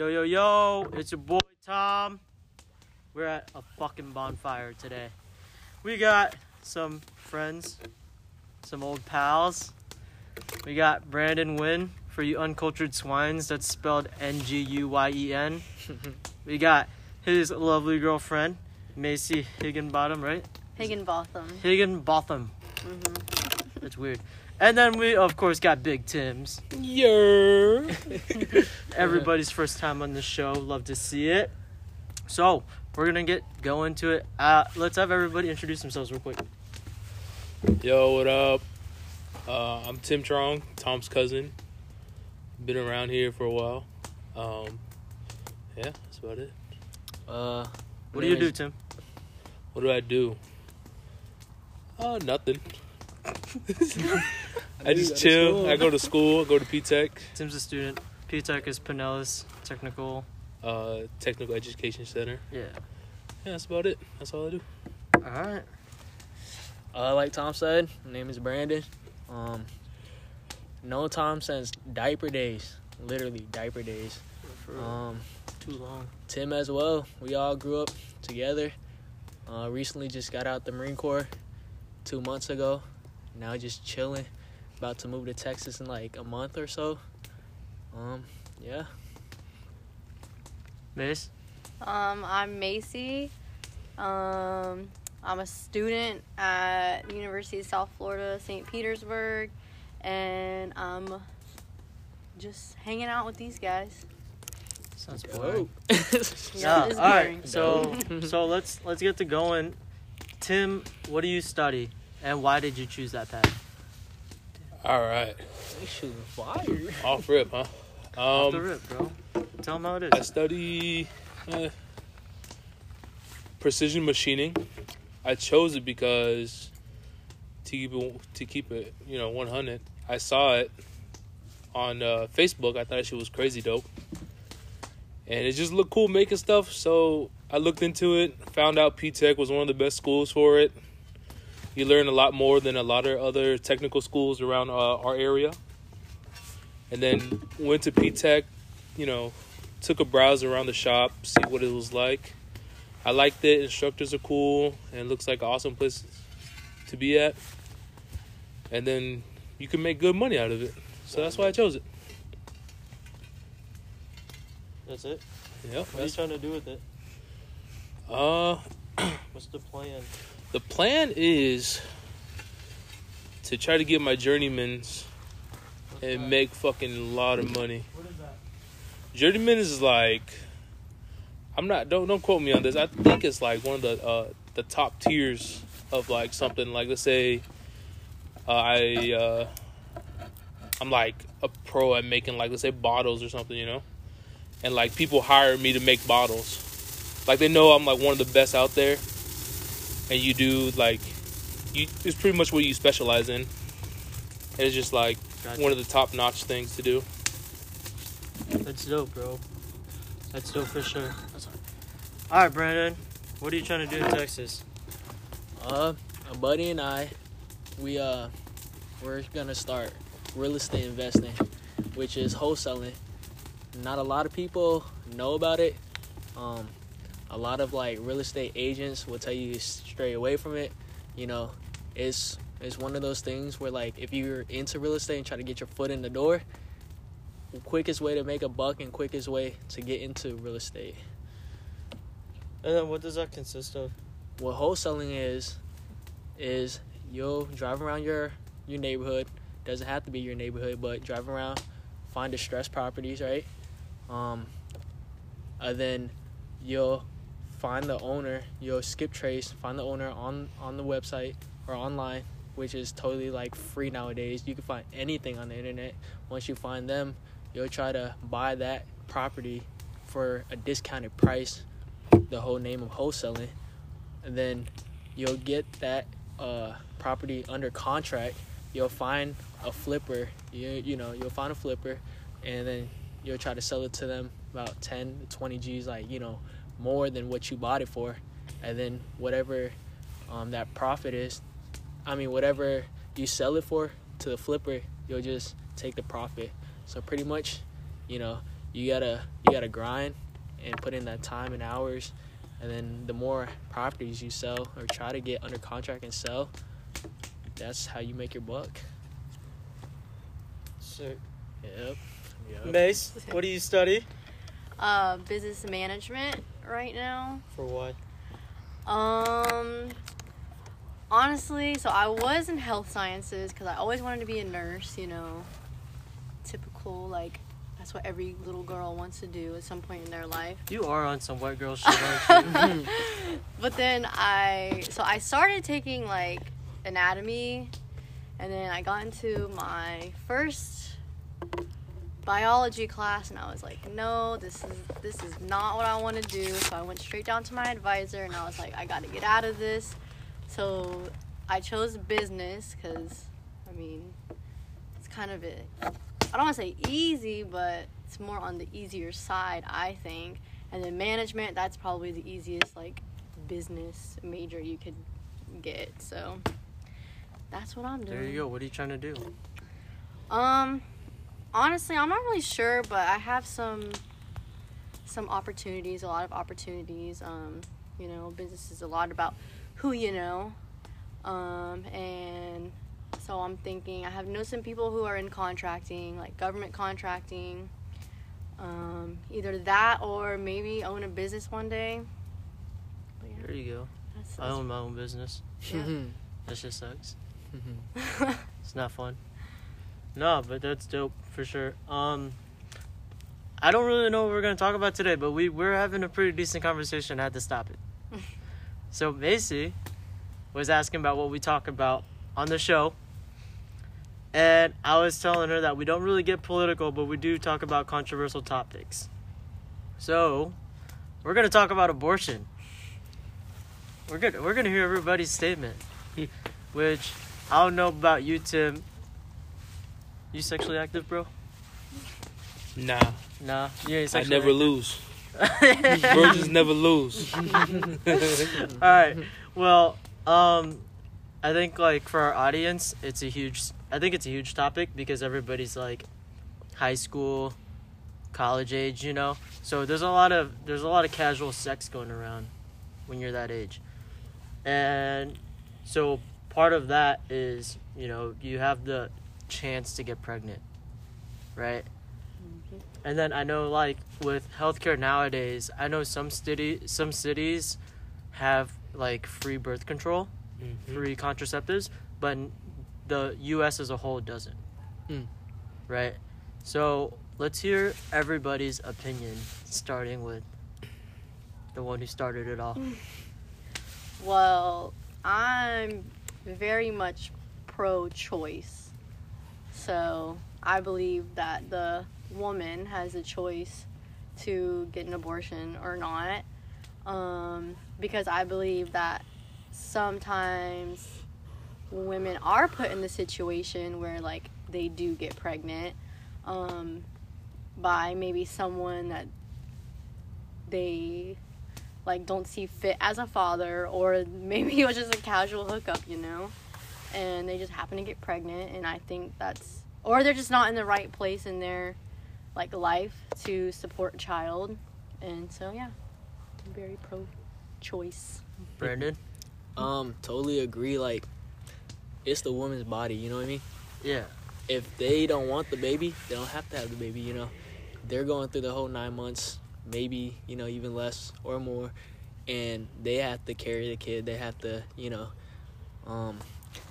Yo, yo, yo, it's your boy Tom. We're at a fucking bonfire today. We got some friends, some old pals. We got Brandon Nguyen for you uncultured swines. That's spelled N G U Y E N. We got his lovely girlfriend, Macie Higginbottom, right? Higginbotham. Higginbotham. Mm-hmm. That's weird. And then we, of course, got Big Tim's. Yeah. Everybody's first time on the show. Love to see it. So we're gonna get go into it. Uh, let's have everybody introduce themselves real quick. Yo, what up? Uh, I'm Tim Truong, Tom's cousin. Been around here for a while. Um, yeah, that's about it. Uh, What do you do, Tim? What do I do? Oh, nothing. I just chill. I go to school. I go to P-Tech, Tim's a student. P-Tech is Pinellas Technical. uh, Technical Education Center. Yeah. Yeah, that's about it. That's all I do. All right. uh, like Tom said, my name is Brandon. Um, known Tom since diaper days, literally diaper days. Um, too long. Tim as well. We all grew up together. Uh, recently just got out the Marine Corps two months ago. Now just chilling. About to move to Texas in like a month or so. Um, yeah. Mace. Um, I'm Macie. Um, I'm a student at University of South Florida, St. Petersburg, and I'm just hanging out with these guys. Sounds boring. Yeah, Yeah, it is all right. So so let's let's get to going. Tim, what do you study, and why did you choose that path? All right. Shooting fire. Off rip, huh? Off the Um, rip, bro. Tell them how it is. I study uh, precision machining. I chose it because to keep it, to keep it, you know, 100. I saw it on uh, Facebook. I thought that shit was crazy dope, and it just looked cool making stuff. So I looked into it. Found out P Tech was one of the best schools for it. You learn a lot more than a lot of other technical schools around uh, our area. And then went to P Tech, you know, took a browse around the shop, see what it was like. I liked it. Instructors are cool, and it looks like an awesome place to be at. And then you can make good money out of it. So that's why I chose it. That's it. Yep. What are you trying to do with it? uh, What's the plan? The plan is to try to get my journeymans and make fucking a lot of money. What is that? Journeyman is like, I'm not. Don't don't quote me on this. I think it's like one of the uh, the top tiers of like something. Like let's say, uh, I uh, I'm like a pro at making like let's say bottles or something, you know, and like people hire me to make bottles. Like they know I'm like one of the best out there, and you do like, you it's pretty much what you specialize in. And it's just like Gotcha. one of the top notch things to do. That's dope, bro. That's dope for sure. All right, Brandon. What are you trying to do in Texas? Uh, a buddy and I, we uh, we're gonna start real estate investing, which is wholesaling. Not a lot of people know about it. Um, a lot of like real estate agents will tell you to stray away from it. You know, it's it's one of those things where like if you're into real estate and try to get your foot in the door, quickest way to make a buck and quickest way to get into real estate. And then what does that consist of? what wholesaling is is you'll drive around your your neighborhood doesn't have to be your neighborhood but drive around find distressed properties right um and then you'll find the owner you'll skip trace find the owner on on the website or online which is totally like free nowadays you can find anything on the internet once you find them you'll try to buy that property for a discounted price the whole name of wholesaling and then you'll get that uh, property under contract. You'll find a flipper. You you know you'll find a flipper, and then you'll try to sell it to them about 10 to 20 G's, like you know more than what you bought it for, and then whatever um, that profit is, I mean whatever you sell it for to the flipper, you'll just take the profit. So pretty much, you know, you gotta you gotta grind and put in that time and hours, and then the more properties you sell or try to get under contract and sell, that's how you make your buck. Sick. Yep. Yep. Mace, what do you study? Uh, business management right now. For what? Um, honestly, so I was in health sciences because I always wanted to be a nurse. You know, typical like that's what every little girl wants to do at some point in their life. You are on some white girl shit, aren't you? but then I so I started taking like anatomy and then I got into my first biology class and I was like, "No, this is this is not what I want to do." So I went straight down to my advisor and I was like, "I got to get out of this." So I chose business cuz I mean, it's kind of it. I don't want to say easy, but it's more on the easier side, I think. And then management, that's probably the easiest like business major you could get. So that's what I'm doing. there you go. What are you trying to do? Um, honestly, I'm not really sure, but I have some some opportunities, a lot of opportunities. Um, you know, business is a lot about who you know. Um, and so I'm thinking I have know some people who are in contracting, like government contracting. Um, either that or maybe own a business one day. But yeah, There you go. that's, I own my own business. Yeah. That shit sucks. It's not fun. No, but that's dope for sure. Um, I don't really know what we're gonna talk about today, but we we're having a pretty decent conversation. I had to stop it. so Macie was asking about what we talk about on the show, and I was telling her that we don't really get political, but we do talk about controversial topics. So we're gonna talk about abortion. We're gonna we're gonna hear everybody's statement, which I don't know about you, Tim. You sexually active, bro? Nah, Nah, you ain't I sexually never lose. Virgins never lose. All right. Well, um, I think like for our audience, it's a huge. I think it's a huge topic because everybody's like high school, college age, you know. So there's a lot of there's a lot of casual sex going around when you're that age, and so part of that is you know you have the chance to get pregnant, right? And then I know like with healthcare nowadays, I know some city some cities have like free birth control, Mhm. free contraceptives, but the US as a whole doesn't. Mm. Right? So, let's hear everybody's opinion starting with the one who started it all. Well, I'm very much pro choice. So I believe that the woman has a choice to get an abortion or not. Um, because I believe that sometimes women are put in the situation where, like, they do get pregnant um, by maybe someone that they like don't see fit as a father or maybe it was just a casual hookup you know and they just happen to get pregnant and i think that's or they're just not in the right place in their like life to support a child and so yeah i'm very pro choice Brandon? Um, totally agree. Like, it's the woman's body. You know what I mean? Yeah. If they don't want the baby, they don't have to have the baby. You know, they're going through the whole nine months, maybe you know even less or more, and they have to carry the kid. They have to, you know, um,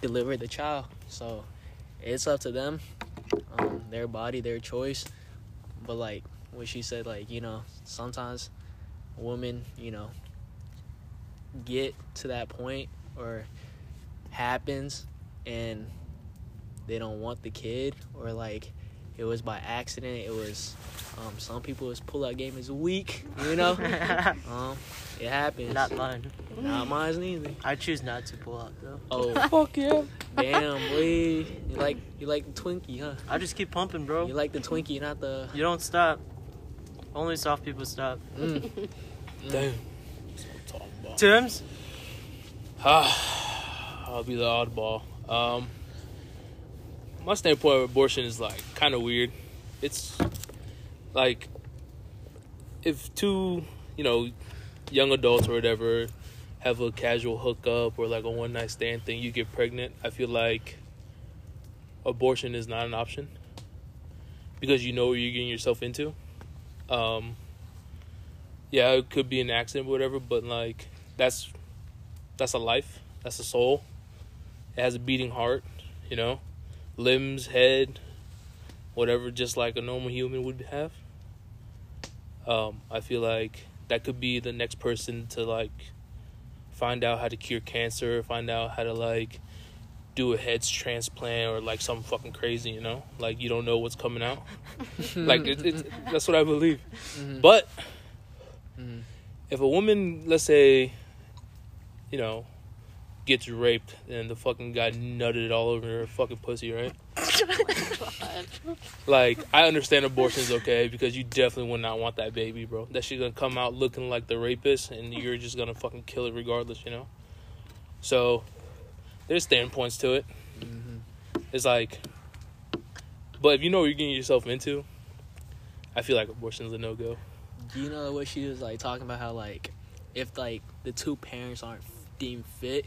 deliver the child. So it's up to them, um, their body, their choice. But like what she said, like you know, sometimes women, you know, get to that point or happens and they don't want the kid or like it was by accident it was um, some people's pull-out game is weak you know um, it happens Not mine. not mine either I choose not to pull out though. oh Fuck yeah. damn boy you like you like the twinkie huh I just keep pumping, bro. you like the twinkie not the You don't stop. Only soft people stop. mm. Damn. That's what I'm talking about. Tim's? Ah, I'll be the oddball. Um, my standpoint of abortion is like kind of weird. It's like if two, you know, young adults or whatever have a casual hookup or like a one night stand thing, you get pregnant, I feel like abortion is not an option because you know what you're getting yourself into. Um, yeah, it could be an accident or whatever, but like that's that's a life, that's a soul. It has a beating heart, you know, limbs, head, whatever, just like a normal human would have. Um, I feel like that could be the next person to like find out how to cure cancer, find out how to like do a head transplant or like something fucking crazy, you know? Like you don't know what's coming out. like it, it, that's what I believe. Mhm. But Mhm. if a woman, let's say, you know, gets raped and the fucking guy nutted all over her fucking pussy, right? Like, I understand abortion is okay because you definitely would not want that baby, bro. That she's gonna come out looking like the rapist, and you're just gonna fucking kill it regardless, you know. So, there's standpoints to it. Mhm. It's like, but if you know what you're getting yourself into, I feel like abortion's a no go. Do You know what she was like talking about how like if like the two parents aren't deemed fit,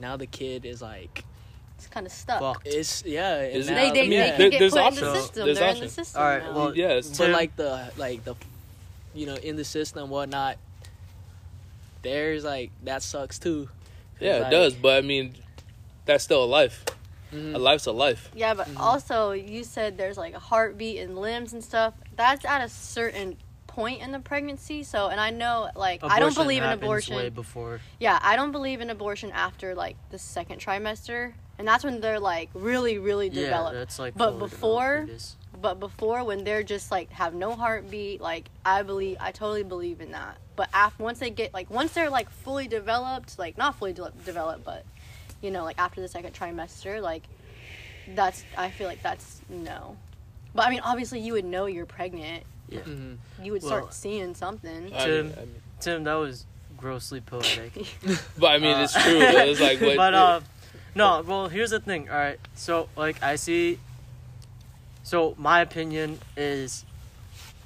now the kid is like It's kind of stuck. Fuck. it's yeah. and Is now- They, they, I mean, they yeah. can get there's put in options. the system. There's They're in the system All right, now. well, Yes. but like the like the you know in the system whatnot. There's like that sucks too. Yeah, it like, does. But I mean, that's still a life. mhm. A life's a life. Yeah, but Mhm. also you said there's like a heartbeat and limbs and stuff. That's at a certain point in the pregnancy. So, and I know like I don't believe in abortion. Way before. Yeah, I don't believe in abortion after like the second trimester, and that's when they're like really, really Yeah, developed. that's like. But before- developed, it is. But before, when they're just like have no heartbeat, like I believe, I totally believe in that. But after once they get like once they're like fully developed, like not fully de- developed, but you know, like after the second trimester, like that's I feel like that's no. But I mean, obviously, you would know you're pregnant. Mhm. You would Well- start seeing something. I Tim- mean, I mean, Tim, that was grossly poetic. but I mean, Uh, it's true. though. It's like, what, but uh, no. Well, here's the thing. All right. So like I see. So my opinion is,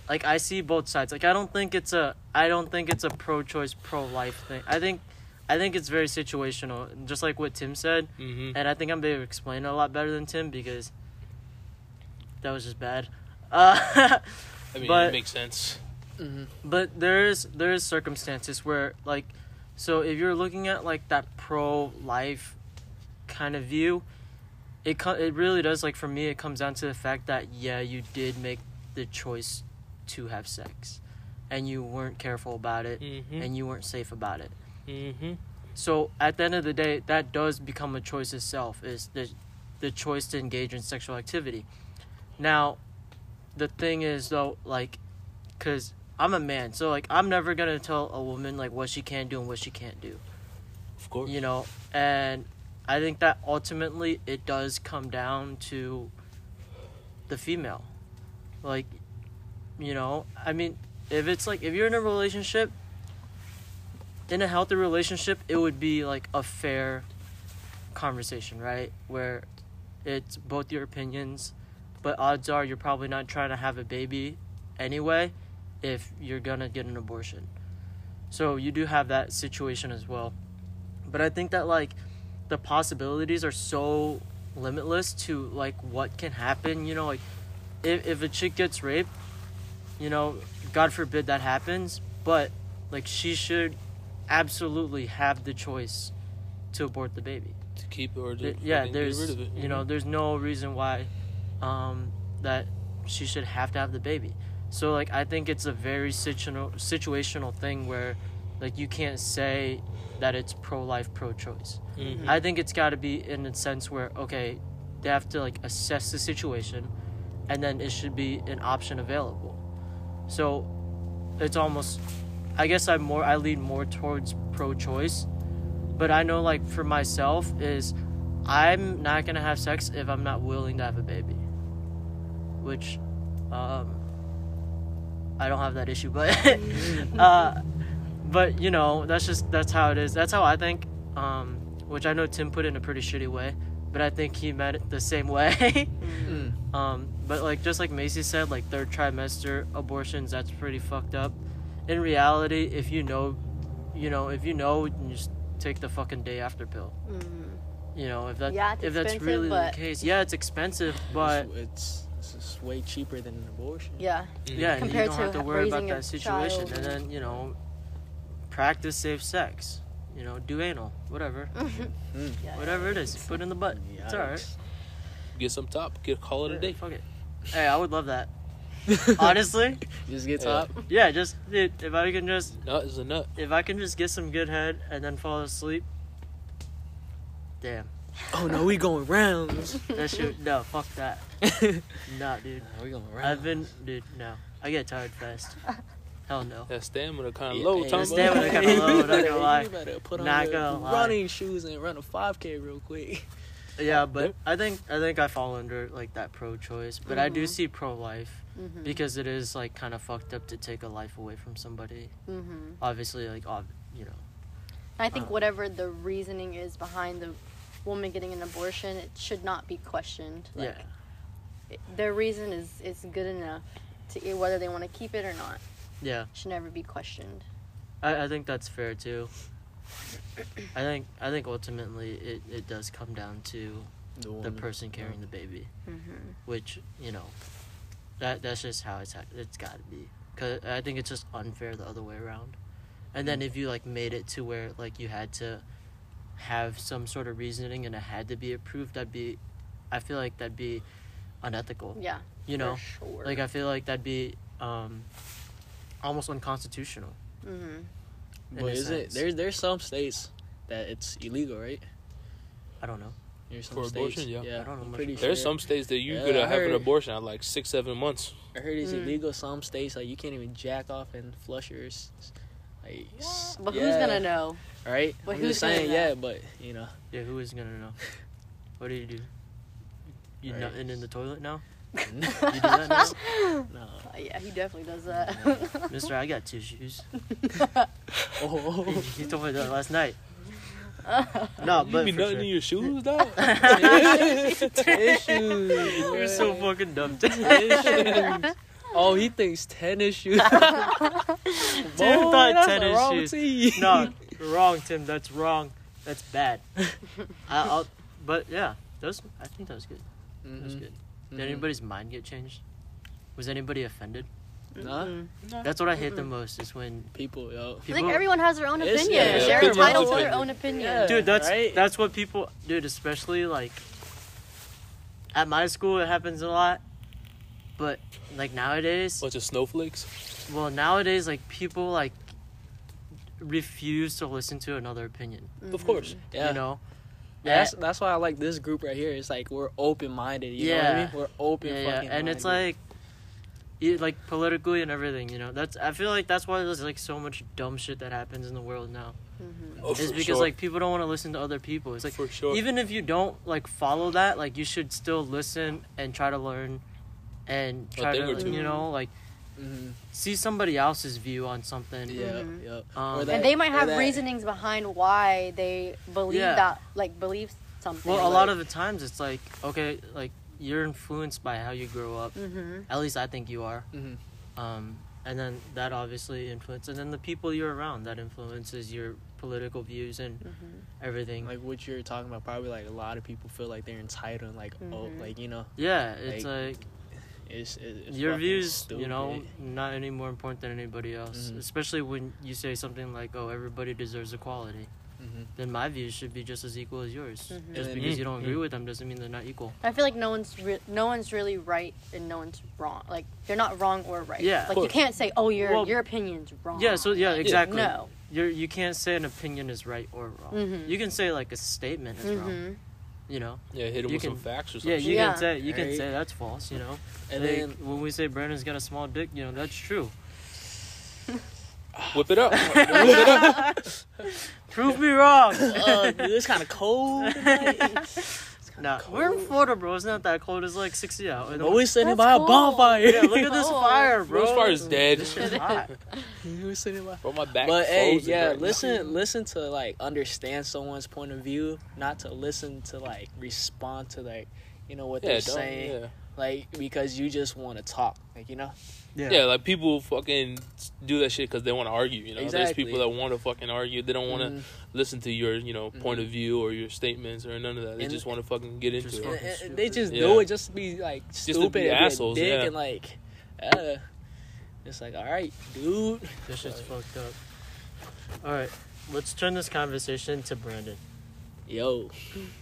like I see both sides. Like I don't think it's a. I don't think it's a pro-choice, pro-life thing. I think, I think it's very situational. Just like what Tim said, hmm and I think I'm able to explain it a lot better than Tim because. That was just bad. Uh, I mean, but- it makes sense. Mhm. but there's there's circumstances where like so if you're looking at like that pro life kind of view it co- it really does like for me it comes down to the fact that yeah you did make the choice to have sex and you weren't careful about it hmm and you weren't safe about it hmm so at the end of the day that does become a choice itself is the the choice to engage in sexual activity now the thing is though like because i'm a man so like i'm never gonna tell a woman like what she can do and what she can't do. Of course. you know? And i think that ultimately it does come down to the female. Like you know? I mean if it's like if you're in a relationship in a healthy relationship it would be like a fair conversation right? Where it's both your opinions but odds are you're probably not trying to have a baby anyway if you're gonna get an abortion. So you do have that situation as well. But i think that like the possibilities are so limitless to like what can happen you know like if, if a chick gets raped you know god forbid that happens but like she should absolutely have the choice to abort the baby. To keep or to yeah there's get rid of it. you know? there's no reason why um that she should have to have the baby. So like i think it's a very situational situational thing where like you can't say that it's pro-life pro-choice. Mhm. i think it's got to be in a sense where okay they have to like assess the situation and then it should be an option available. So it's almost i guess i'm more i lean more towards pro-choice but i know like for myself is i'm not gonna have sex if i'm not willing to have a baby which um i don't have that issue but uh but you know that's just that's how it is that's how i think um which i know tim put it in a pretty shitty way but i think he meant it the same way Mm. um but like just like macie said like third trimester abortions that's pretty fucked up in reality, if you know, you know, if you know, you just take the fucking day after pill. Mhm. You know, if that Yeah, if that's really but- the case, yeah, it's expensive, but it's it's just way cheaper than an abortion. Yeah. yeah, and you don't have to to worry about that situation. child. And then you know, practice safe sex. You know, do anal, whatever, Yeah. whatever it is, put in the butt. It's alright. Get some top. Get call it a Yeah, day. Fuck it. Hey, I would love that. Honestly, Just get top. yeah, just dude, if I can just Nut is a nut. if I can just get some good head and then fall asleep. Damn, Oh no, we going rounds. that shit. No, fuck that. Nah, dude. we going rounds. I've been, dude. No, I get tired fast. Hell no. That stamina kind of Yeah, low. hey, Tom. the stamina kinda low, not gonna lie. You better put on Not your gonna lie. running shoes and run a 5K real quick. Yeah, but I think I think I fall under like that pro-choice, but I do Mhm. see pro-life Mhm. because it is like kind of fucked up to take a life away from somebody. Mhm. Obviously, like, ob- you know. I think Uh. whatever the reasoning is behind the woman getting an abortion, it should not be questioned. Like, yeah. it- their reason is is good enough to whether they want to keep it or not. Yeah. Should never be questioned. I, I think that's fair too. I think I think ultimately it, it does come down to the woman. person carrying the baby, Mm-hmm. which you know, that that's just how it's ha- it's got to be. Cause I think it's just unfair the other way around. And then if you like made it to where like you had to have some sort of reasoning and it had to be approved, that'd be, I feel like that'd be unethical. Yeah. You know, For sure. like I feel like that'd be um, almost unconstitutional. mm-hmm. in But a is it sense. there's there's some states that it's illegal, right? I don't know. There's some For states. abortion, yeah. I don't know I'm much pretty sure. There's some states that you Yeah, could I have an abortion at like six, seven months. I heard it's Mm. illegal. Some states like you can't even jack off and flush yours. Like, s- But who's gonna know? Right? But I'm who's just saying, yeah, but you know, Yeah, who is gonna know? What do you do? You Right. nutting in the toilet now? no. You do that now? Uh, yeah, he definitely does that. Mister, I got tissues. Oh, he told me that last night. No, You but be for nutting sure. in your shoes, dog. tissues. You're so fucking dumb. Tissues. Oh, he thinks tennis shoes. Dude, thought that's tennis the wrong shoes. team. No, wrong, Tim. That's wrong. That's bad. I, I'll, but yeah, those. I think that was good. That was Mhm. good. Did Mhm. anybody's mind get changed? Was anybody offended? Nah. Mm. That's what I hate the most. Is when People, yo. I think everyone has their own It's- opinion. yeah, They're people's entitled to their own opinion. Yeah. dude that's right? that's what people dude especially like at my school it happens a lot but like nowadays Bunch of snowflakes. well nowadays like people like refuse to listen to another opinion Of course. Mm-hmm. Yeah. you know Yeah, that's that's why I like this group right here. It's like we're open minded. You know what I Yeah. mean? We're open yeah, yeah. and it's like it, like politically and everything you know that's i feel like that's why there's like so much dumb shit that happens in the world now mm-hmm. Oh, is because sure. like people don't want to listen to other people it's like for sure. even if you don't like follow that like you should still listen and try to learn and try to you know like Mhm. see somebody else's view on something Yeah, Mhm. yep. Um, that- and they might have that- reasonings behind why they believe Yeah. that, like believe something. well a lot of the times it's like okay like you're influenced by how you grow up hmm at least i think you are Mhm. um and then that obviously influences and then the people you're around that influences your political views and hmm everything Like what you're talking about, probably like a lot of people feel like they're entitled, like oh, Mhm. like you know, yeah it's Like, like it's, it's your fucking views you know not any more important than anybody else Mhm. especially when you say something like oh everybody deserves equality Mhm. then my views should be just as equal as yours Mhm. just because you don't agree Mhm. with them doesn't mean they're not equal I feel like no one's re- no one's really right and no one's wrong. Like they're not wrong or right. Yeah. Like you can't say, "Oh, your Well, your opinion's wrong." yeah so yeah exactly No. you're you can't say an opinion is right or wrong Mhm. you can say like a statement is wrong hmm you know yeah, hit him you with can- some facts or something. yeah you Yeah. can say you can say that's false you know And Like, then when we say brandon's got a small dick you know that's true Whip it up. Whip it up. prove me wrong uh, dude, it's kind of cold. Tonight. It's kinda nah, cold. we're in Florida, bro. It's not that cold. It's like 60 out. And But we sitting That's by a bonfire. yeah, look at this Oh. fire, bro. This fire is dead. This shit's hot. we sitting by. Bro, my back. But hey, yeah, right now. listen, listen to like understand someone's point of view, not to listen to like respond to like, you know what Yeah, they're saying. yeah. Like because you just want to talk, like you know. Yeah. like people fucking do that shit because they want to argue. You know, there's people that want to fucking argue. They don't want to Mhm. listen to your, you know, point Mhm. of view or your statements or none of that. They And- just want to fucking get into it. And- and they just Yeah. do it just to be like to stupid be and be a assholes, dick yeah. and like, uh, it's like all right, dude. This shit's fucked up. All right, let's turn this conversation to Brandon. Yo,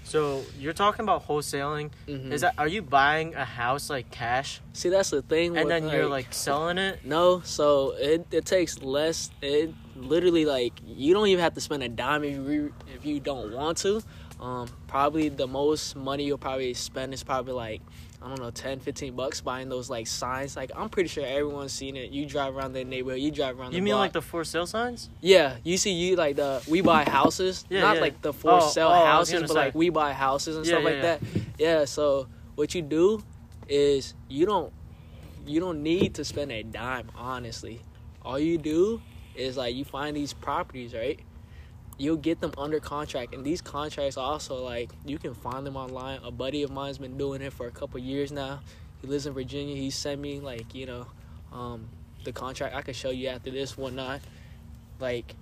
So you're talking about wholesaling. Mhm. Is that are you buying a house like cash see that's the thing. and then you're like selling it? No, so it it takes less. It literally like you don't even have to spend a dime if you if you don't want to. Um, probably the most money you'll probably spend is probably like I don't know 10, 15 bucks buying those like signs. Like I'm pretty sure everyone's seen it. You drive around the neighborhood, you drive around. You mean block. like the for sale signs? Yeah, you see, you like the we buy houses, Yeah, not yeah. like the for Oh, sale oh, houses, but say. like we buy houses and Yeah, stuff like that. Yeah, so what you do is you don't you don't need to spend a dime. Honestly, all you do is like you find these properties, right? You'll get them under contract, and these contracts also like you can find them online. A buddy of mine's been doing it for a couple years now. He lives in Virginia. He sent me like you know um, the contract. I can show you after this whatnot. Like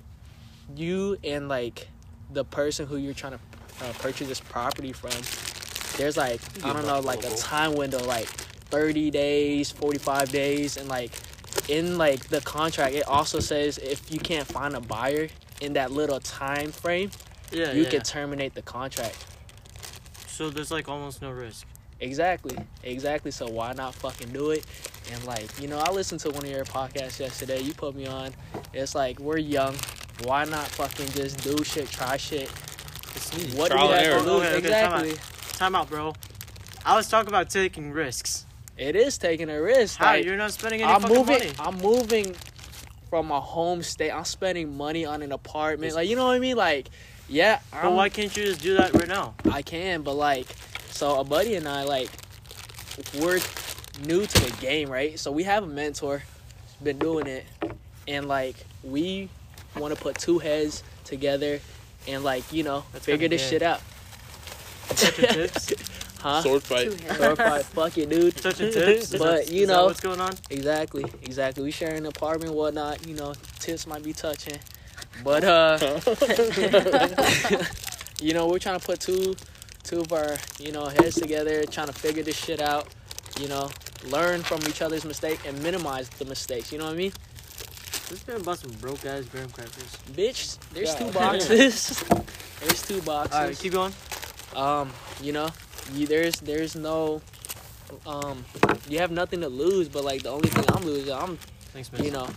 you and like the person who you're trying to uh, purchase this property from. There's like I don't know like a time window like 30 days, 45 days, and like in like the contract it also says if you can't find a buyer in that little time frame, Yeah, you yeah. can terminate the contract. So there's like almost no risk. Exactly. Exactly. So why not fucking do it? And like, you know, I listened to one of your podcasts yesterday. You put me on. It's like we're young. Why not fucking just do shit, try shit? What Trial do we and have to lose? Okay, okay, time out. exactly. Time out, bro. I was talking about taking risks. It is taking a risk. How like, you're not spending any I'm fucking moving. money? I'm moving from a home state. I'm spending money on an apartment. Like you know what I mean? Like, yeah, But I'm, why can't you just do that right now? I can, but like, so a buddy and I like, we're new to the game, right? So we have a mentor, been doing it, and like we want to put two heads together, and like you know That's figure this gay. shit out. Tips. Huh? Sword fight. Sword fight. Fuck it, dude. Touching tips. But, that- you is that know- what's going on. Exactly, exactly. We share an apartment, whatnot. You know, tips might be touching, but uh, you know, we're trying to put two, two of our you know heads together, trying to figure this shit out. You know, learn from each other's mistake and minimize the mistakes. You know what I mean? This man bought some broke ass graham crackers. Bitch, there's two boxes. there's two boxes. All right, keep going. um, you know, you, there's there's no, um, you have nothing to lose. But like the only thing I'm losing, I'm Thanks, you know,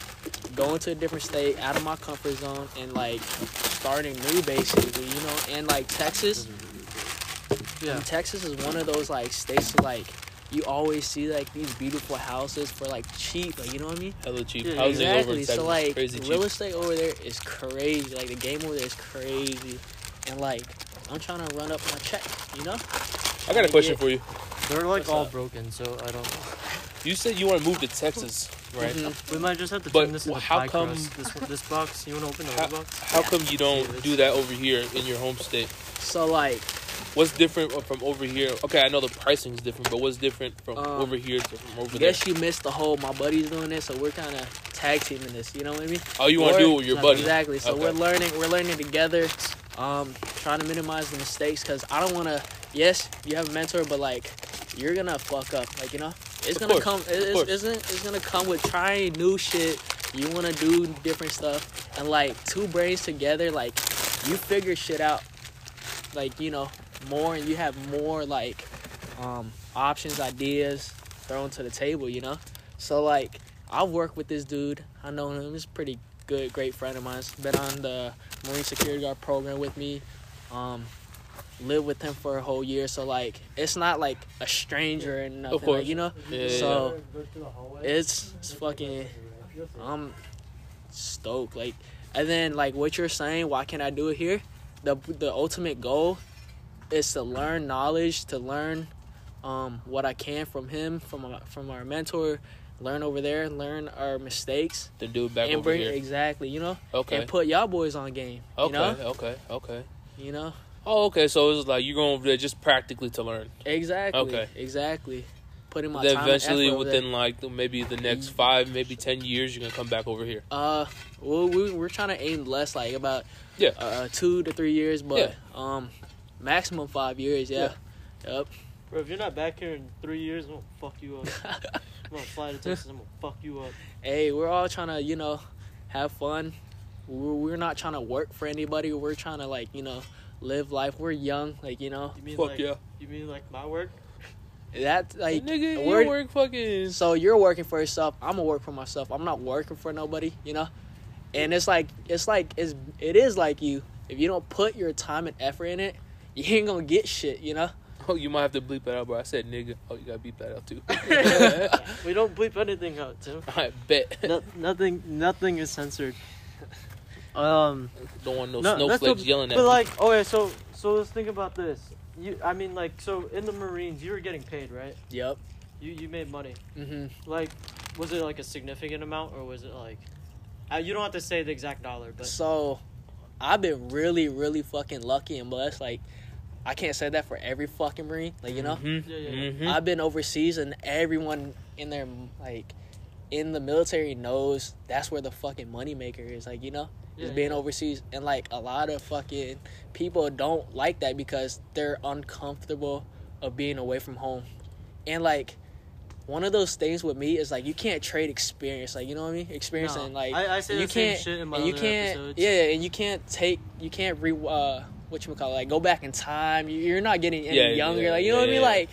going to a different state, out of my comfort zone, and like starting new, basically, you know. And like Texas, Yeah. and Texas is one of those like states like you always see like these beautiful houses for like cheap, like you know what I mean? Hella cheap. Yeah, Housing over in exactly. So like crazy cheap. real estate over there is crazy. Like the game over there is crazy, and like I'm trying to run up my check, you know? I got a question Yeah. for you. They're like What's all up? broken, so I don't know. You said you want to move to Texas, right? Mhm. We might just have to But turn this into how pie come- crust. This one- this box. You want to open the How, other box? how come you don't do that over here in your home state? So like What's different from over here? Okay, I know the pricing is different, but what's different from Um, over here to from over I there? guess you missed the whole. My buddy's doing this, so we're kind of tag teaming this. You know what I mean? Oh, you want to Or- do it with your buddy? Exactly. So Okay. we're learning. We're learning together. Um, trying to minimize the mistakes because I don't want to. Yes, you have a mentor, but like you're gonna fuck up. Like you know, it's Of gonna course, come. It, it's, isn't. It's gonna come with trying new shit. You want to do different stuff, and like two brains together, like you figure shit out. Like you know more, and you have more like um, options, ideas thrown to the table. You know, so like I've worked with this dude. I know him. He's a pretty good, great friend of mine. He's been on the Marine Security Guard program with me. Um, lived with him for a whole year. So like, it's not like a stranger and nothing. course. Like, you know, Yeah, so it's it's fucking. I'm stoked. Like, and then like what you're saying. Why can't I do it here? The the ultimate goal is to learn knowledge, to learn um, what I can from him, from our, from our mentor, learn over there, learn our mistakes, To do it back and over bring here. exactly, you know, Okay. and put y'all boys on game. You Okay. know, Okay. Okay. you know, Oh, okay. So it's like you're going over there just practically to learn. exactly, Okay. exactly. putting my then time. and eventually, effort over there. within like maybe the next five, maybe ten years, you're gonna come back over here. Uh, well, we we're trying to aim less, like about Yeah. uh two to three years, but Yeah. um, maximum five years. Yeah. Yep. Bro, if you're not back here in three years, I'm gonna fuck you up. I'm gonna fly to Texas. I'm gonna fuck you up. hey, we're all trying to you know have fun. We're, we're not trying to work for anybody. We're trying to like you know live life. We're young, like you know You mean Fuck like yeah, you mean like my work? that like nigga, you work fucking. So you're working for yourself. I'm gonna work for myself. I'm not working for nobody, you know. And it's like it's like it's it is like you. If you don't put your time and effort in it, you ain't gonna get shit, you know. Oh, you might have to bleep that out, bro. I said nigga. Oh, you gotta beep that out too. We don't bleep anything out, Tim. I bet. no, nothing, nothing is censored. Um, Don't want no, no, snowflakes what- yelling at but me. like, okay, so so let's think about this. You, I mean, like, so in the Marines, you were getting paid, right? Yep. You you made money. hmm Like, was it like a significant amount, or was it like? Uh, you don't have to say the exact dollar, but So, I've been really, really fucking lucky and blessed. Like, I can't say that for every fucking marine. Like, you know, Mhm, Yeah, yeah, yeah. mhm. I've been overseas, and everyone in there, like, in the military knows that's where the fucking money maker is. Like, you know. Yeah, is being yeah. overseas and like a lot of fucking people don't like that because they're uncomfortable of being away from home and like one of those things with me is like you can't trade experience like you know what i mean experience No, and like I, I say you the can't shit in my and you other can't episodes. yeah and you can't take you can't re uh what you call it like go back in time You- you're not getting any Yeah, younger yeah, like you know what i mean yeah. like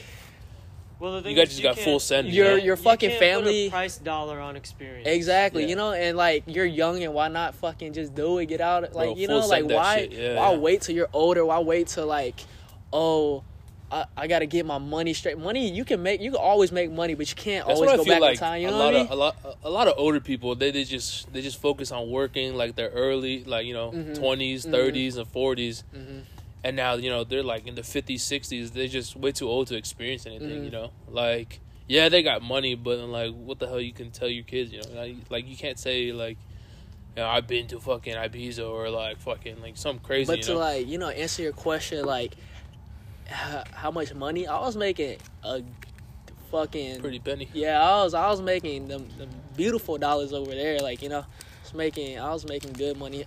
Well, the thing You guys is, just you got full send. you you Your- know? your you fucking can't put a family- price dollar on experience. Exactly, Yeah. you know, and like you're young and why not fucking just do it, get out, like Bro, you know, like why yeah, why yeah. wait till you're older? Why wait till like, oh, I, I got to get my money straight. Money you can make, you can always make money, but you can't That's always go back like. in time. You a know lot what I mean? of a lot a lot of older people they, they just they just focus on working like their early like you know Mhm. 20s Mhm. 30s and 40s Mhm. And now you know they're like in the 50s 60s they're just way too old to experience anything Mhm. you know like yeah they got money but then, like what the hell you can tell your kids you know like, like you can't say like you know, I've been to fucking Ibiza or like fucking like some crazy But to know? like you know answer your question like, h- how much money I was making a fucking pretty penny Yeah, I was I was making them, them beautiful dollars over there. Like you know, I was making I was making good money.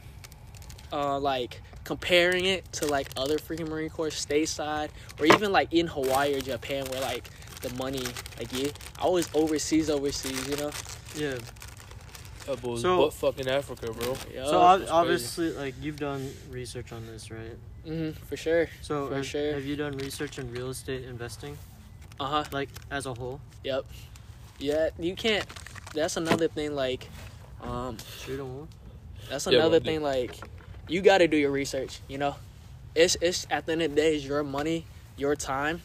Uh, like comparing it to like other freaking Marine Corps stateside, or even like in Hawaii or Japan, where like the money like yeah, I was overseas, overseas. You know. Yeah. that was So- butt fucking Africa bro Yeah, so ob- crazy. obviously, like you've done research on this, right? hmm for sure. So For have, sure. have you done research in real estate investing, Uh huh. like as a whole? Yep. Yeah, you can't. That's another thing. Like, um, Shoot 'em all. That's another bro, thing. Like, you got to do your research. You know, it's it's at the end of the day, it's your money, your time,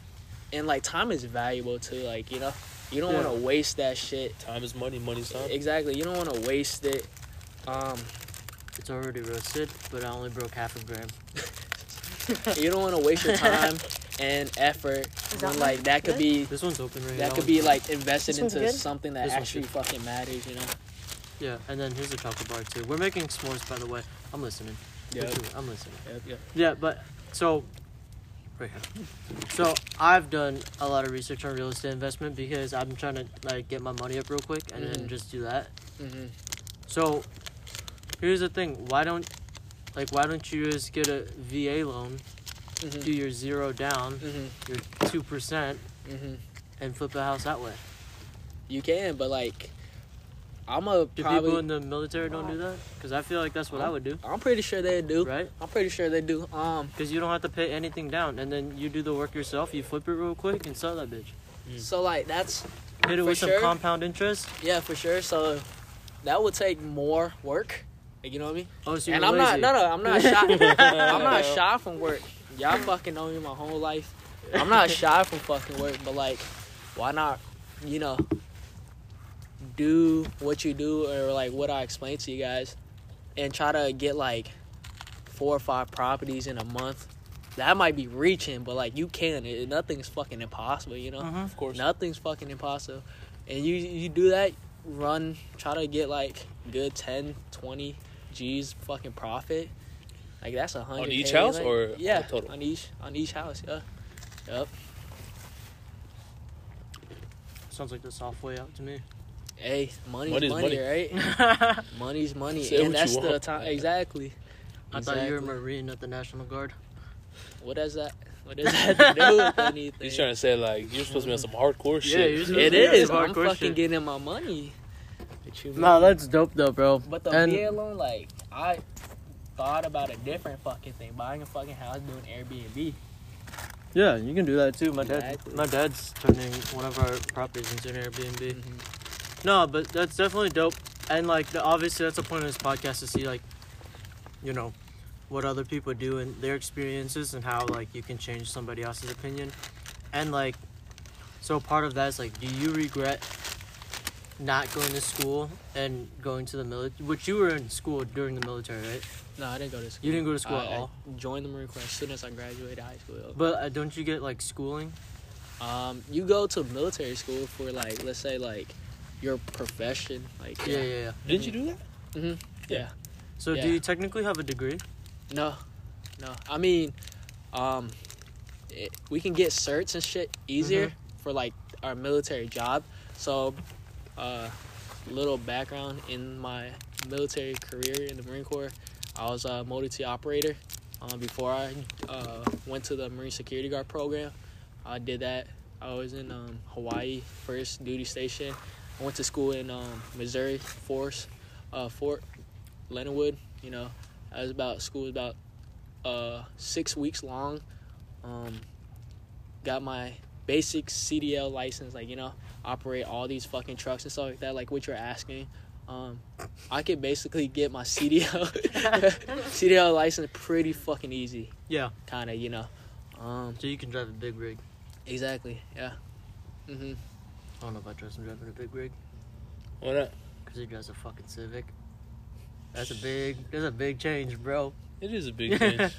and like time is valuable too. Like, you know, you don't Yeah. want to waste that shit. time is money money's time Exactly. You don't want to waste it. Um, It's already roasted, but I only broke half a gram. you don't want to waste your time and effort. Is when, like that could good? be This one's open right now. that now. could be like invested into good? something that This actually fucking matters. You know. Yeah, and then here's a chocolate bar too. We're making s'mores, by the way. I'm listening. Yeah. I'm listening. Yep. Yep. Yeah, but so right here. So I've done a lot of research on real estate investment because I'm trying to like get my money up real quick and then Mhm. just do that. hmm So here's the thing: why don't like why don't you just get a VA loan, hmm do your zero down, hmm your two percent, hmm and flip a house that way? You can, but like, I'm a Do probably. people in the military don't do that? Because I feel like that's what I would do, I'm pretty sure they do. right? I'm pretty sure they do. Um, Because you don't have to pay anything down, and then you do the work yourself. You flip it real quick and sell that bitch. Mm. so like that's Hit it with sure. some compound interest. yeah for sure. So that would take more work. Like, you know what I mean? Oh, so you're and I'm lazy. not. No, no, I'm not shy. I'm not shy from work. Y'all fucking know me my whole life. I'm not shy from fucking work, but like, why not? You know, do what you do or like what I explained to you guys, and try to get like four or five properties in a month. That might be reaching, but like you can. It, nothing's fucking impossible. You know. Mhm. of course Nothing's fucking impossible. And you you do that, run, try to get like good 10, 20 G's fucking profit. Like that's a hundred. On each house like- or yeah, total? on each on each house. Yeah. Yep. Sounds like the soft way out to me. Hey, money's, Money's money, money. right? Money's money, Say and what that's you the want. time exactly. I thought you were a Marine at the National Guard. What does that? What does that to do with anything? He's trying to say like you're supposed to be on some hardcore Yeah, shit. you're supposed It Yeah, is. it's I'm fucking shit. getting my money. What you No, mean? that's dope though, bro. But the and VA loan, like, I thought about a different fucking thing. Buying a fucking house, doing Airbnb. yeah, you can do that too. My dad, my dad's turning one of our properties into an Airbnb. Mhm. No, but that's definitely dope. And like, the, obviously, that's the point of this podcast to see like, you know, what other people do and their experiences and how like you can change somebody else's opinion. And like, so part of that is like, do you regret not going to school and going to the military? Which you were in school during the military, right? No, I didn't go to school. You didn't go to school I, at all. I joined the Marine Corps as soon as I graduated high school. But uh, don't you get like schooling? Um, you go to military school for like, let's say like your profession, like Yeah, yeah, yeah. Didn't you do that? hmm yeah. So do you technically have a degree? No, no. I mean, um, it, we can get certs and shit easier for like our military job. So, uh, little background in my military career in the Marine Corps. I was a motor T operator. Um, before I uh, went to the Marine Security Guard program, I did that. I was in um, Hawaii first duty station. I went to school in um, Missouri Force, uh, Fort Leonard Wood. You know, I was about school was about uh, six weeks long. Um, got my basic CDL license, like you know, operate all these fucking trucks and stuff like that. Like what you're asking, um, I could basically get my CDL CDL license pretty fucking easy. Yeah. Kind of, you know. Um, So you can drive a big rig. exactly. Yeah. Mhm. I don't know if I trust him driving a big rig Why not? because he drives a fucking Civic. That's a big. That's a big change, bro. It is a big change.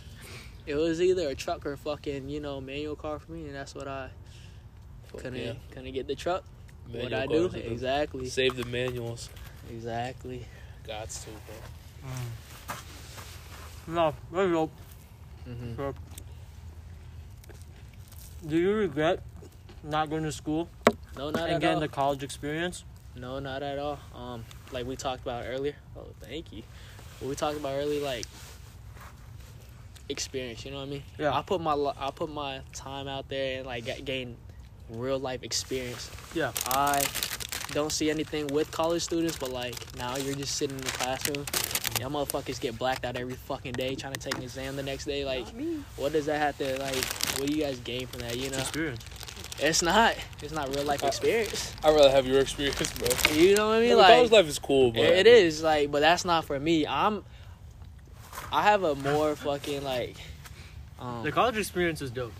It was either a truck or a fucking, you know, manual car for me, and that's what I Fuck couldn't yeah. couldn't get the truck. what I do cars the- exactly, Save the manuals. exactly. God's to, bro. No, there you go. hmm Do you regret not going to school No, not and getting all. the college experience? No, not at all. Um, like we talked about earlier. Oh, thank you. What we talked about earlier, like experience. You know what I mean? Yeah. I put my I put my time out there and like gain real life experience. Yeah. I don't see anything with college students, but like now you're just sitting in the classroom. Y'all motherfuckers get blacked out every fucking day trying to take an exam the next day. Like, what does that have to like? What do you guys gain from that? You know, experience. It's not. It's not real life experience. I'd rather have your experience, bro. You know what I mean? Well, like, college life is cool, but it is like, but that's not for me. I'm. I have a more fucking like. Um, The college experience is dope.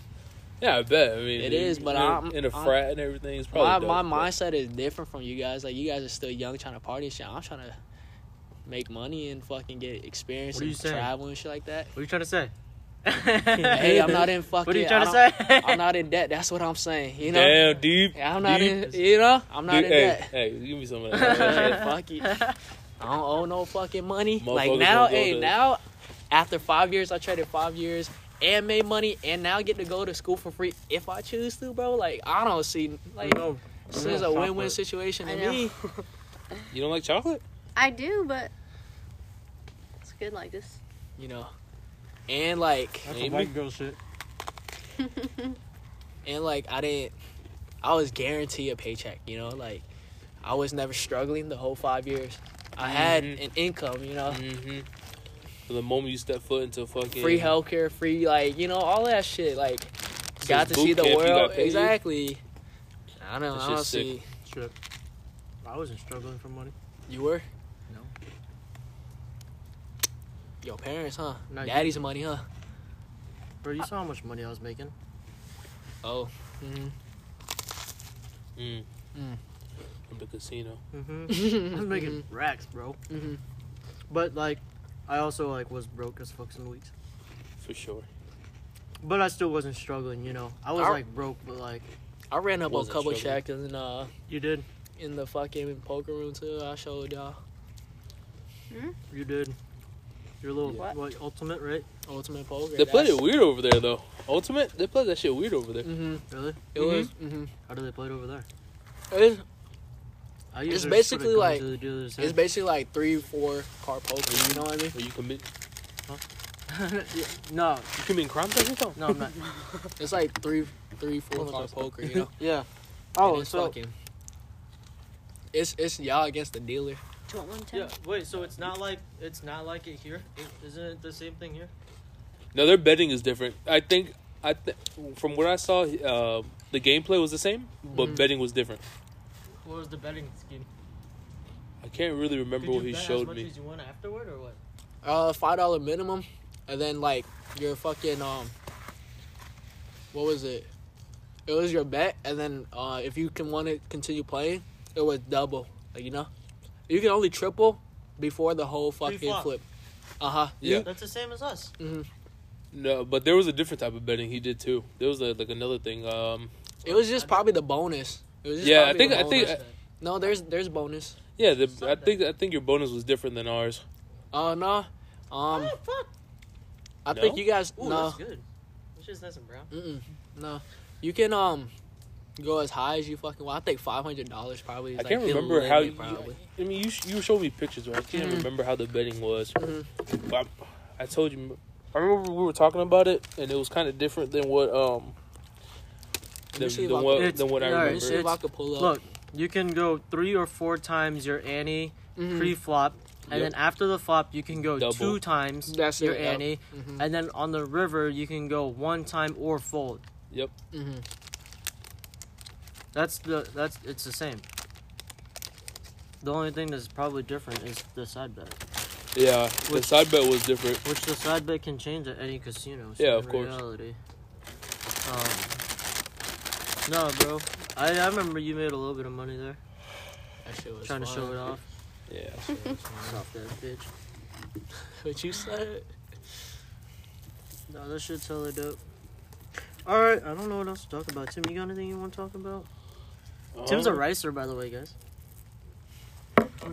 Yeah, I bet. I mean, It is, but in, I'm- in a I'm- frat and everything. It's my probably my dope, but- mindset is different from you guys. Like you guys are still young, trying to party and shit. I'm trying to make money and fucking get experience What are you and saying? travel and shit like that. What are you trying to say? hey, I'm not in fucking. What are you trying to say? I'm not in debt. That's what I'm saying. You know. Damn, deep. I'm not deep. in. You know. I'm not Dude, in hey, debt. hey, give me some of Yeah, that. fuck you. I don't owe no fucking money. Like now, don't hey, to- now after five years, I traded five years and made money, and now get to go to school for free if I choose to, bro. Like I don't see like No, this no is a win-win chocolate. situation to me. you don't like chocolate? I do, but it's good like this. You know, and like That's Amy? white girl shit. and like I didn't. I was guaranteed a paycheck. You know, like I was never struggling the whole five years. I had Mhm. an income. You know. Mm-hmm. From the moment you step foot into fucking free healthcare, free like you know all that shit. Like Since got to see the camp, you got world exactly. I don't know. That I don't see. Shit. I wasn't struggling for money. You were No. your parents, huh? No, you- Daddy's money, huh? Bro, you saw how much money I was making? Oh. hmm Mm. Mm. From the casino. Mm-hmm. I was making racks, bro. hmm But like, I also like was broke as fuck some weeks. For sure. But I still wasn't struggling, you know. I was Our- like broke, but like I ran up a couple struggling. and uh you did, in the fucking poker room too. I showed y'all you did. Your little What? what? ultimate, right? ultimate poker. They played it weird over there, though. Ultimate, they played that shit weird over there. hmm Really? It was. hmm How do they play it over there? It's, I It's basically put a like- the it's head. basically like three, four card poker. You know what I mean? Are you commit? Yeah, no, You commit crimes at this no, I'm not. It's like three, three, four Hold card poker. You know? Yeah. Oh, Oh, it's so fucking. It's it's y'all against the dealer. Do you want one, Tim? yeah. Wait, so it's not like it's not like it here? It- Isn't it the same thing here? No, their betting is different. I think I th- from what I saw, uh, the gameplay was the same, but Mhm. betting was different. What was the betting scheme? I can't really remember Could what you he bet as showed much me. as you want afterward, or what? Uh, five dollar minimum, and then like your fucking um. What was it? It was your bet, and then uh, if you can want to continue playing, it was double. Like you know, you can only triple before the whole fucking Pre-flop. flip. Uh huh. Yeah. That's the same as us. hmm No, but there was a different type of betting he did too. There was a, like another thing. Um, It was just probably the bonus. It was just Yeah, I think- I think- bonus. no, there's there's bonus. yeah, the, I think I think your bonus was different than ours. Uh no, um, oh fuck! I No? think you guys Ooh, no, that's good. It's just nice and brown. mm-mm, no, you can um go as high as you fucking want. I think five hundred dollars probably. Is I can't like remember how. You, probably. I mean, you you showed me pictures, but I can't Mhm. remember how the betting was. Mhm. But I, I told you. I remember we were talking about it, and it was kind of different than what um than, than I what than what I alright, Let me remember. see if I It's- could pull up. Look, you can go three or four times your ante Mhm. pre-flop, and Yep. then after the flop, you can go Double. two times That's your it, yep. ante, Mhm. and then on the river you can go one time or fold. Mhm. That's the that's it's the same. The only thing that's probably different is the side bet, Yeah, the side bet was different. which the side bet can change at any casino. So Yeah, in of course. Reality. Um, no, bro. I, I remember you made a little bit of money there, That shit was trying to show it off. Yeah. Soft that bitch. What you said? No, that shit's hella dope. Alright, I don't know what else to talk about. Tim, you got anything you want to talk about? Tim's a Um, ricer, by the way, guys.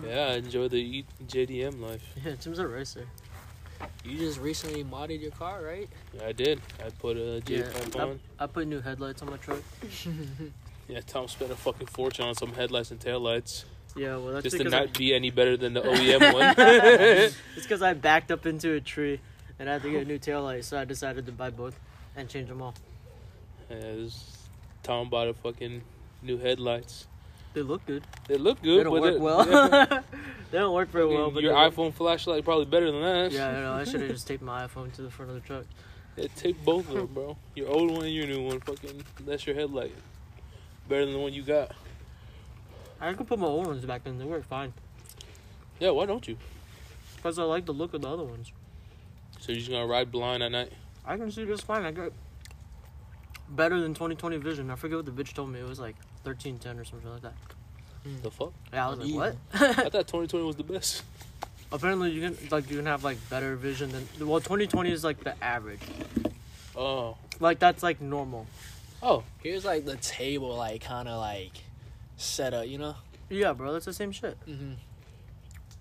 Yeah, I enjoy the E- JDM life. Yeah, Tim's a ricer. You just recently modded your car, right? Yeah, I did. I put a Yeah, on. I put new headlights on my truck. Yeah, Tom spent a fucking fortune on some headlights and taillights Yeah, well, that's just to not I, be any better than the OEM one. it's because I backed up into a tree and I had to get a new taillight, so I decided to buy both and change them all. As Tom bought a fucking new headlights. They look good. They look good. They don't work well. they don't work very well. But your they work- iPhone flashlight probably better than that. Yeah, I know. I should have just taped my iPhone to the front of the truck. Yeah, take both of them, bro. Your old one and your new one. Fucking, that's your headlight. Better than the one you got. I could put my old ones back in. They work fine. Yeah, why don't you? Because I like the look of the other ones. So you're just gonna ride blind at night? I can see just fine. I got better than 2020 vision. I forget what the bitch told me. It was like 1310 or something like that. The fuck? Yeah, I was like, Even. what? I thought 2020 was the best. Apparently, you can like you can have like better vision than well, 2020 is like the average. Oh, Like that's like normal. oh, Here's like the table, like kind of like set up, you know. Yeah, bro, that's the same shit. Mm-hmm.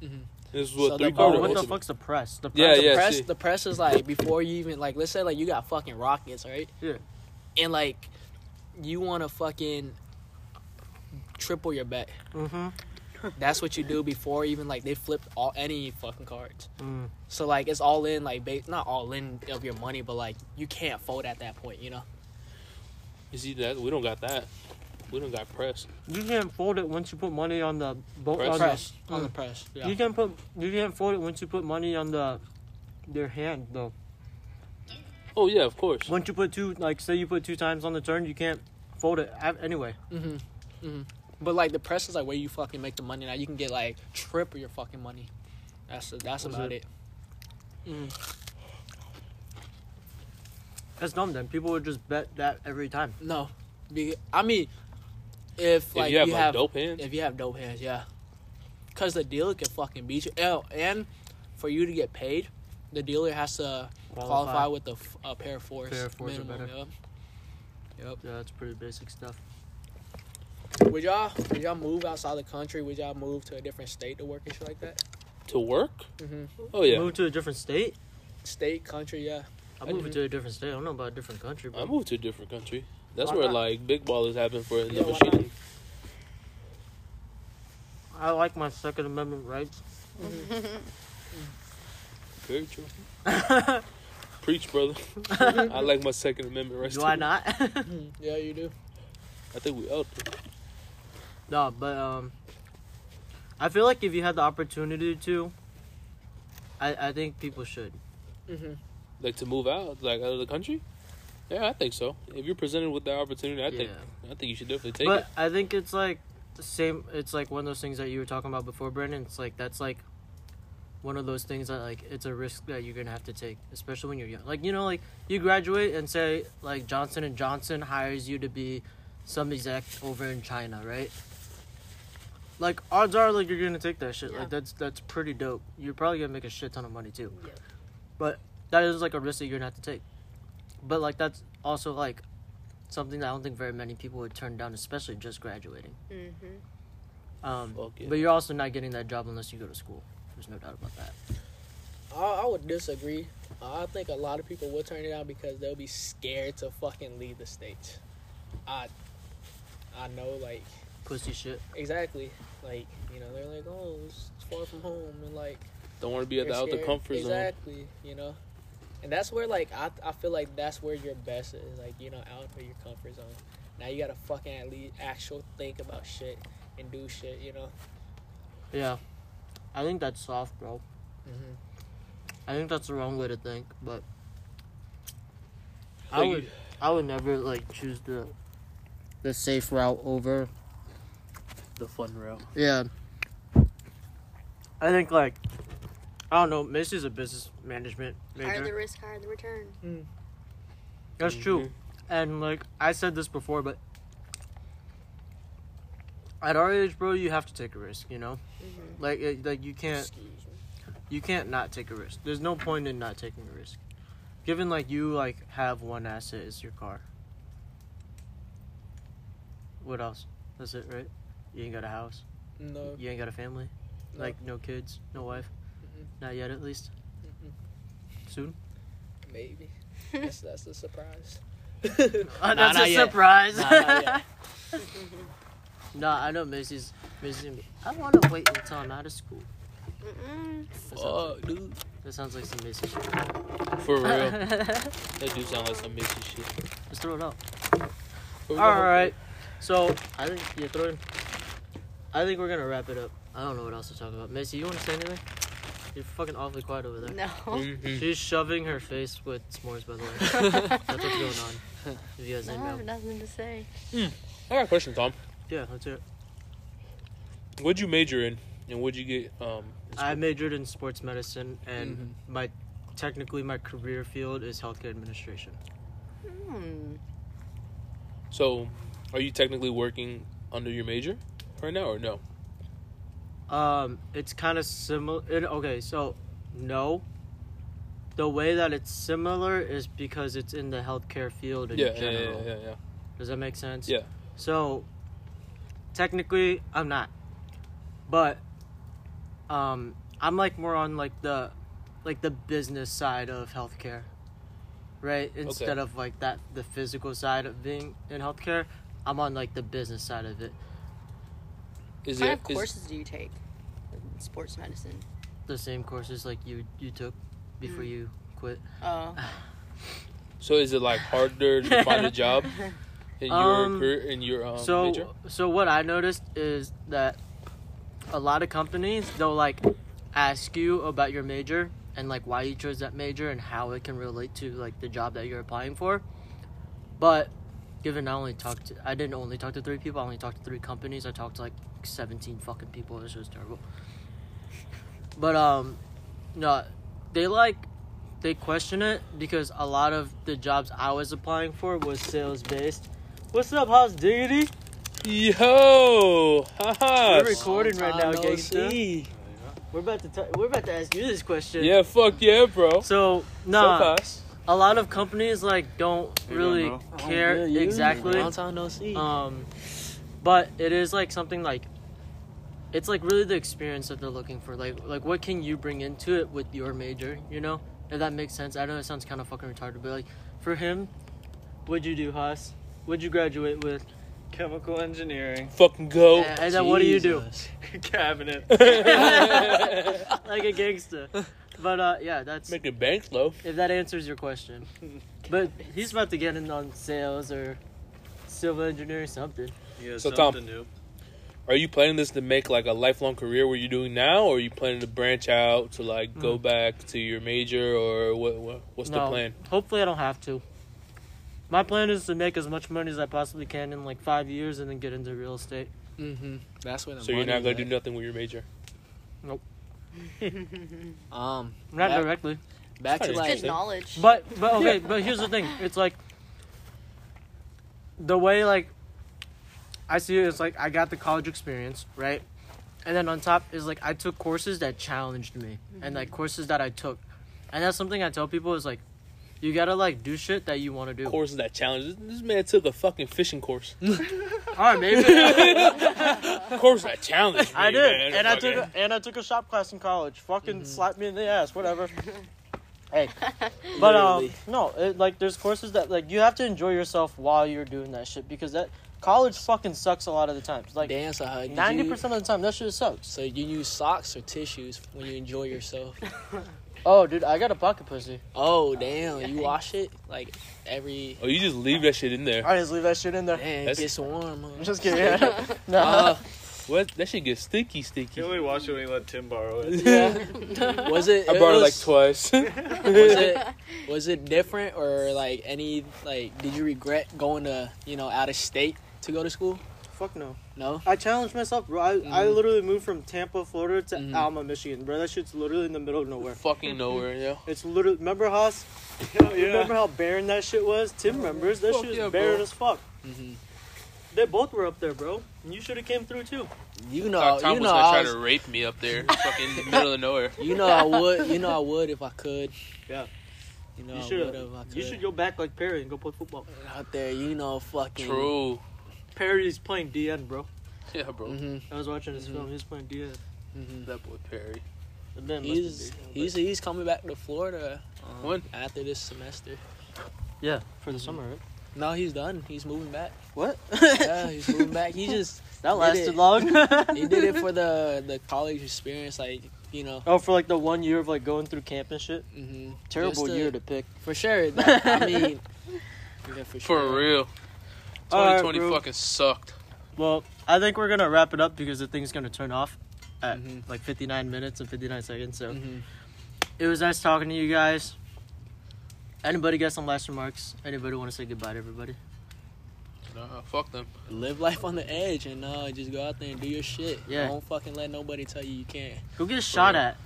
Mm-hmm. this is what So three the- car oh, Oh, what the fuck's the press? The press. Yeah, the yeah. press, see. the press is like before you even like. Let's say like you got fucking rockets, right? Yeah. And like, you want to fucking triple your bet. Mm-hmm. That's what you do before even like they flip all any fucking cards. Mm. So like it's all in like ba- not all in of your money, but like you can't fold at that point, you know. You see that? We don't got that. We don't got press. You can't fold it once you put money on the boat. Press? On Press the, on the Mm. press. Yeah. You can put. You can't fold it once you put money on the their hand though. Oh yeah, of course. Once you put two, like say you put two times on the turn, you can't fold it av- anyway. Mm-hmm. Mm-hmm. But like the press is like where you fucking make the money. Now you can get like triple your fucking money. That's that's Is about it? it. That's dumb. Then people would just bet that every time. Mm. No, Be, I mean, if like if you have like dope hands, if you have dope hands, yeah. Cause the dealer can fucking beat you. Oh, and for you to get paid, the dealer has to qualify, with the f- uh, pair of fours. Pair of fours or minimum, better. Yep. Yep. Yeah, that's pretty basic stuff. Would y'all would y'all move outside the country? Would y'all move to a different state to work and shit like that? to work. Mm-hmm. Oh yeah, Move to a different state. State, country, yeah. I'm I moving do. to a different state. I don't know about a different country, but I but moved to a different country. That's Why where not? like big ballers happen for in Yeah, the machine. I like my Second Amendment rights. Very true. Preach, brother. I like my Second Amendment rights. Do too. I not? Yeah, you do. I think we out there. no, but um, I feel like if you had the opportunity to, I I think people should. Mm-hmm. Like to move out, like out of the country. Yeah, I think so. If you're presented with that opportunity, I think I think you should definitely take but it. But I think it's like the same. It's like one of those things that you were talking about before, Brandon. It's like that's like one of those things that like it's a risk that you're gonna have to take, especially when you're young. Like you know, like you graduate and say like Johnson and Johnson hires you to be some exec over in China, right? Like odds are like you're gonna take that shit. Yeah. Like that's that's pretty dope. You're probably gonna make a shit ton of money too. Yeah. But that is like a risk that you're gonna have to take. But like that's also like something that I don't think very many people would turn down, especially just graduating. hmm Um, Fuck yeah. But you're also not getting that job unless you go to school. There's no doubt about that. I, I would disagree. I think a lot of people will turn it down because they'll be scared to fucking leave the states. I, I know, like Pussy shit. exactly, like you know, they're like, oh, it's far from home, and like Don't want to be at the out of the scared. comfort zone. Exactly, you know, and that's where like I, I feel like that's where your best is, like you know, out of your comfort zone. Now you gotta fucking at least actual think about shit and do shit, you know. Yeah. I think that's soft, bro. Mm-hmm. I think that's the wrong way to think, but I Like, would I would never like choose the the safe route over the fun route. Yeah. I think like I don't know, Macie's a business management Higher the risk, higher the return. That's Mhm. true. And like I said this before, but at our age, bro, you have to take a risk, you know? hmm Like it, like you can't me. you can't not take a risk. There's no point in not taking a risk. Given like you like have one asset is your car. What else? That's it, right? You ain't got a house. No, You ain't got a family. no. Like no kids, no wife. Mm-mm. Not yet, at least. Mm-mm. Soon. maybe that's that's a surprise. Uh, that's not a yet. surprise. Nah, not yet. no, I know Macie's. Macie's. gonna be- I want to wait until I'm out of school. Mm-mm. That sounds, Fuck, dude. that sounds like some Macy shit. For real. that do sound like some Missy shit. Just throw it out. But we All got- right. So I think you throw it. I think we're gonna wrap it up. I don't know what else to talk about. Macy, you want to say anything? You're fucking awfully quiet over there. No. Mhm. She's shoving her face with s'mores, by the way. That's what's going on. If you guys I have nothing to say. I got a question, Tom. Yeah, let's it. What'd you major in, and what'd you get? Um, I majored in sports medicine, and Mhm. my technically my career field is healthcare administration. Hmm. So, are you technically working under your major right now, or no? Um, it's kind of similar. Okay, so no. The way that it's similar is because it's in the healthcare field in Yeah, yeah, general. yeah, yeah, yeah. Does that make sense? Yeah. So, technically, I'm not, but um, I'm like more on like the, like the business side of healthcare, right? Instead of like that the physical side of being in healthcare, I'm on like the business side of it. Is What kind it of is- courses do you take? in Sports medicine. The same courses like you you took before Mm. you quit. Oh. so? Is it like harder to find a job in your Um, career in your um, so major? so what I noticed is that a lot of companies they'll like ask you about your major and like why you chose that major and how it can relate to like the job that you're applying for. But given I only talked to I didn't only talk to three people, I only talked to three companies. I talked to like seventeen fucking people. This was terrible. But um no they like they question it because a lot of the jobs I was applying for was sales based. What's up, House Diggity? Yo, haha. We're recording right now, Long time no We're about to t- we're about to ask you this question. Yeah, fuck yeah, bro. So So nah, fast. a lot of companies like don't you really go, bro. care Oh, yeah, you. exactly. Long time no see. Um, but it is like something like it's like really the experience that they're looking for. Like like what can you bring into it with your major? You know, if that makes sense. I know it sounds kind of fucking retarded, but like for him, what'd you do, Haas? What'd you graduate with? Chemical engineering. Fucking go. And then what do you do? Jesus. Cabinet. like a gangster. But uh, yeah, that's Making bank though. if that answers your question. But he's about to get in on sales or civil engineering something. Yeah, So, Tom- something new. Are you planning this to make like a lifelong career where you're doing now, or are you planning to branch out to like go Mm. back to your major, or what? what what's the No. plan? Hopefully, I don't have to. My plan is to make as much money as I possibly can in like five years and then get into real estate. Mm-hmm. That's where the So you're not gonna do nothing with your major. at. Um, Not That- directly. back to Kinda like Good knowledge. But but okay, but here's the thing. It's like the way like I see it is like I got the college experience, right? And then on top is like I took courses that challenged me and like courses that I took. And that's something I tell people is like you gotta like do shit that you wanna do. Courses that challenge. This, this man took a fucking fishing course. Alright, maybe Of course that challenge. me. I did. man. And I took a, and I took a shop class in college. Fucking Mhm. slapped me in the ass, whatever. hey. But um no, it, like there's courses that like you have to enjoy yourself while you're doing that shit because that college fucking sucks a lot of the times. Like damn. So how ninety percent of the time that shit sucks. So you use socks or tissues when you enjoy yourself? Oh dude, I got a pocket pussy. Oh damn! You wash it like every. Oh, you just leave that shit in there. I just leave that shit in there. Man, it That's- gets warm. Huh? I'm just kidding. Yeah. no. Uh, What? That shit gets sticky, sticky. Can we watch it when you let Tim borrow it? yeah. was it? I it borrowed it like was- twice. Was it? Was it different or like any like? Did you regret going to you know out of state to go to school? Fuck no. No. I challenged myself, bro. I, I Mhm. literally moved from Tampa, Florida to Mhm. Alma, Michigan, bro. That shit's literally in the middle of nowhere. fucking nowhere, yeah. It's literally remember Haas? Hell Remember how barren that shit was? Tim remembers. That Fuck shit was yeah, barren bro. as fuck. hmm They both were up there, bro. And you should have came through too. You know, Thought Tom you was know, gonna I try was, to rape me up there, fucking in the middle of nowhere. you know, I would, you know, I would if I could. Yeah. You know, You I should would if I could. You should go back like Perry and go play football. out there, you know, fucking. True. Perry's playing DN, bro. Yeah, bro. hmm I was watching his Mhm. film. He's playing DN. hmm That boy Perry. The man must be He's big, he's he's coming back to Florida. Um, When? After this semester. yeah for the summer, right? No, he's done. He's moving back. What? Yeah, he's moving back. He just that lasted long. he did it for the the college experience, like you know. oh, for like the one year of like going through camp and shit. hmm Terrible year to pick. for sure. That- I mean, yeah, for sure. For real. Alright, 2020 bro. fucking sucked. Well, I think we're gonna wrap it up because the thing's gonna turn off at Mhm. like 59 minutes and 59 seconds. So Mhm. it was nice talking to you guys. Anybody got some last remarks? Anybody want to say goodbye to everybody? Nah, fuck them. Live life on the edge and uh, just go out there and do your shit. Yeah. Don't fucking let nobody tell you you can't. Go get shot real. at.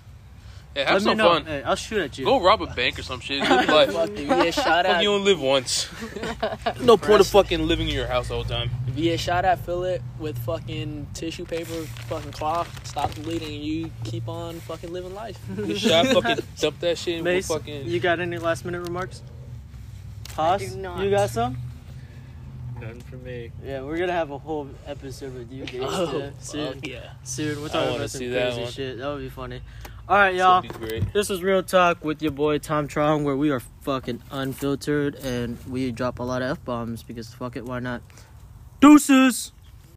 Yeah, have Let me some know. fun. Hey, I'll shoot at you. Go rob a bank or some shit. Live life. Fuck, if you get shot Fuck, at, you only live once. no point of fucking living in your house all the time. if you get shot at, fill it with fucking tissue paper, fucking cloth, stop the bleeding, and you keep on fucking living life. Get shot, fucking dump that shit in Mace, fucking. you got any last minute remarks? Haas, not. you got some? None for me. Yeah, we're gonna have a whole episode with you guys Oh, soon. yeah. Soon, we're talking about some see that crazy one. shit. That would be funny. All right, y'all. That'd be great. This is Real Talk with your boy Tom Truong, where we are fucking unfiltered and we drop a lot of f bombs because fuck it, why not? Deuces.